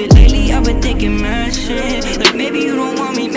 it lately, I've been thinking mad shit. Like maybe you don't want me